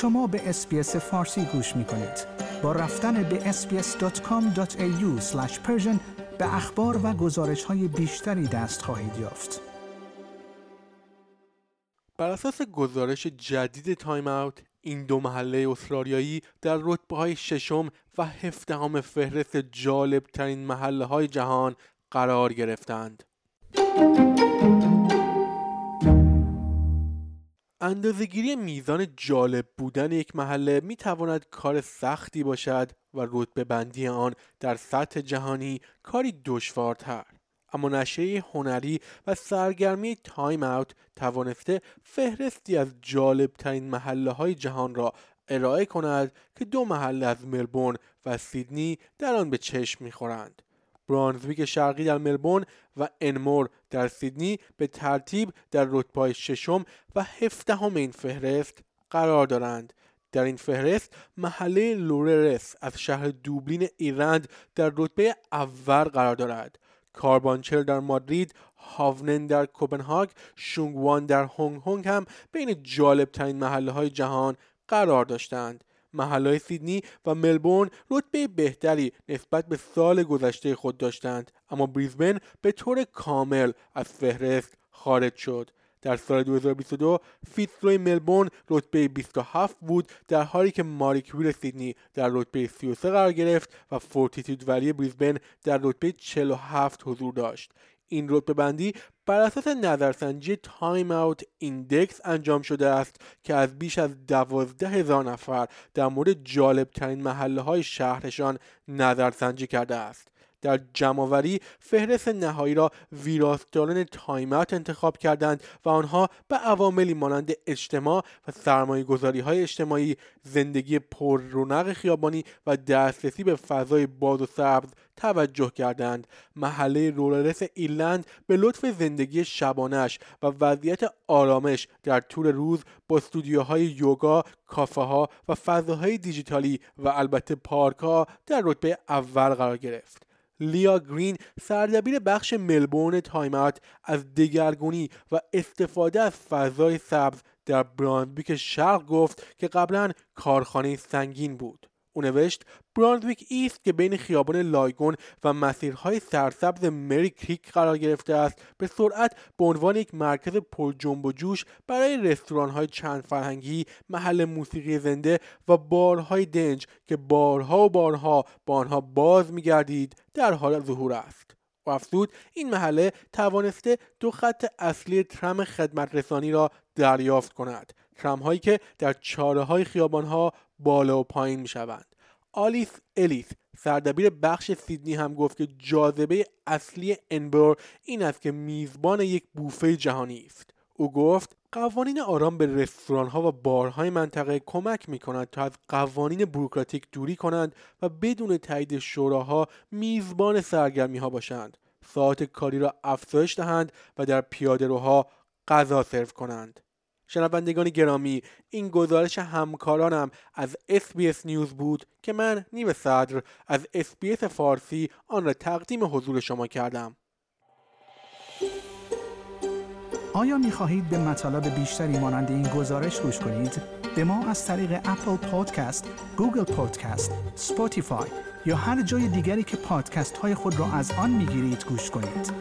شما به SBS فارسی گوش می کنید. با رفتن به sbs.com.au به اخبار و گزارش های بیشتری دست خواهید یافت. بر اساس گزارش جدید Time Out این دو محله استرالیایی در رتبه های ششم و هفدهم فهرست جالب ترین محله های جهان قرار گرفتند. اندازهگیری میزان جالب بودن یک محله می تواند کار سختی باشد و رتبه بندی آن در سطح جهانی کاری دشوارتر. اما نشریه هنری و سرگرمی تایم اوت توانسته فهرستی از جالب ترین محله های جهان را ارائه کند که دو محله از ملبورن و سیدنی در آن به چشم می‌خورند. برانزویک شرقی در ملبورن و انمور در سیدنی به ترتیب در رتبه ششم و هفدهم این فهرست قرار دارند. در این فهرست محله لوررس از شهر دوبلین ایرلند در رتبه اول قرار دارد. کاربانچل در مادرید هاونن در کوپنهاگ شونگوان در هنگ هنگ هم بین جالب ترین محله های جهان قرار داشتند. محلهای سیدنی و ملبورن رتبه بهتری نسبت به سال گذشته خود داشتند اما بریزبن به طور کامل از فهرست خارج شد. در سال 2022 فیتزروی ملبورن رتبه 27 بود در حالی که ماریکویل سیدنی در رتبه 33 قرار گرفت و فورتیتود ولی بریزبن در رتبه 47 حضور داشت. این رتبه بندی بر اساس نظرسنجی Time Out Index انجام شده است که از بیش از دوازده هزار نفر در مورد جالب ترین محله های شهرشان نظرسنجی کرده است. در جمعآوری فهرست نهایی را ویراستاران Time Out انتخاب کردند و آنها به عواملی مانند اجتماع و سرمایه های اجتماعی زندگی پر رونق خیابانی و دسترسی به فضای باز و سبز توجه کردند محله رولرس ایلند به لطف زندگی شبانش و وضعیت آرامش در طول روز با استودیوهای یوگا، کافه ها و فضاهای دیجیتالی و البته پارک ها در رتبه اول قرار گرفت. لیا گرین سردبیر بخش ملبورن تایمات از دگرگونی و استفاده از فضای سبز در براندویک شرق گفت که قبلا کارخانه سنگین بود. او نوشت برانزویک ایست که بین خیابان لایگون و مسیرهای سرسبز مری کریک قرار گرفته است. به سرعت به عنوان یک مرکز پر جنب و جوش برای رستورانهای چند فرهنگی محل موسیقی زنده و بارهای دنج که بارها و بارها با آنها باز میگردید در حال ظهور است. و افزود این محله توانسته دو خط اصلی ترام خدمت رسانی را دریافت کند. ترم هایی که در چاره های خیابان ها بالا و پایین می شوند آلیس الیس سردبیر بخش سیدنی هم گفت که جاذبه اصلی انبر این است که میزبان یک بوفه جهانی است. او گفت قوانین آرام به رستوران ها و بارهای منطقه کمک می کند تا از قوانین بروکراتیک دوری کنند و بدون تایید شوراها میزبان سرگرمی ها باشند. ساعت کاری را افزایش دهند و در پیاده روها غذا سرو کنند. شنوندگان گرامی این گزارش همکارانم از SBS نیوز بود که من نیو صدر از SBS فارسی آن را تقدیم حضور شما کردم آیا می خواهید به مطالب بیشتری مانند این گزارش گوش کنید؟ به ما از طریق Apple Podcast، Google Podcast، Spotify یا هر جای دیگری که پادکست های خود را از آن می گیرید گوش کنید؟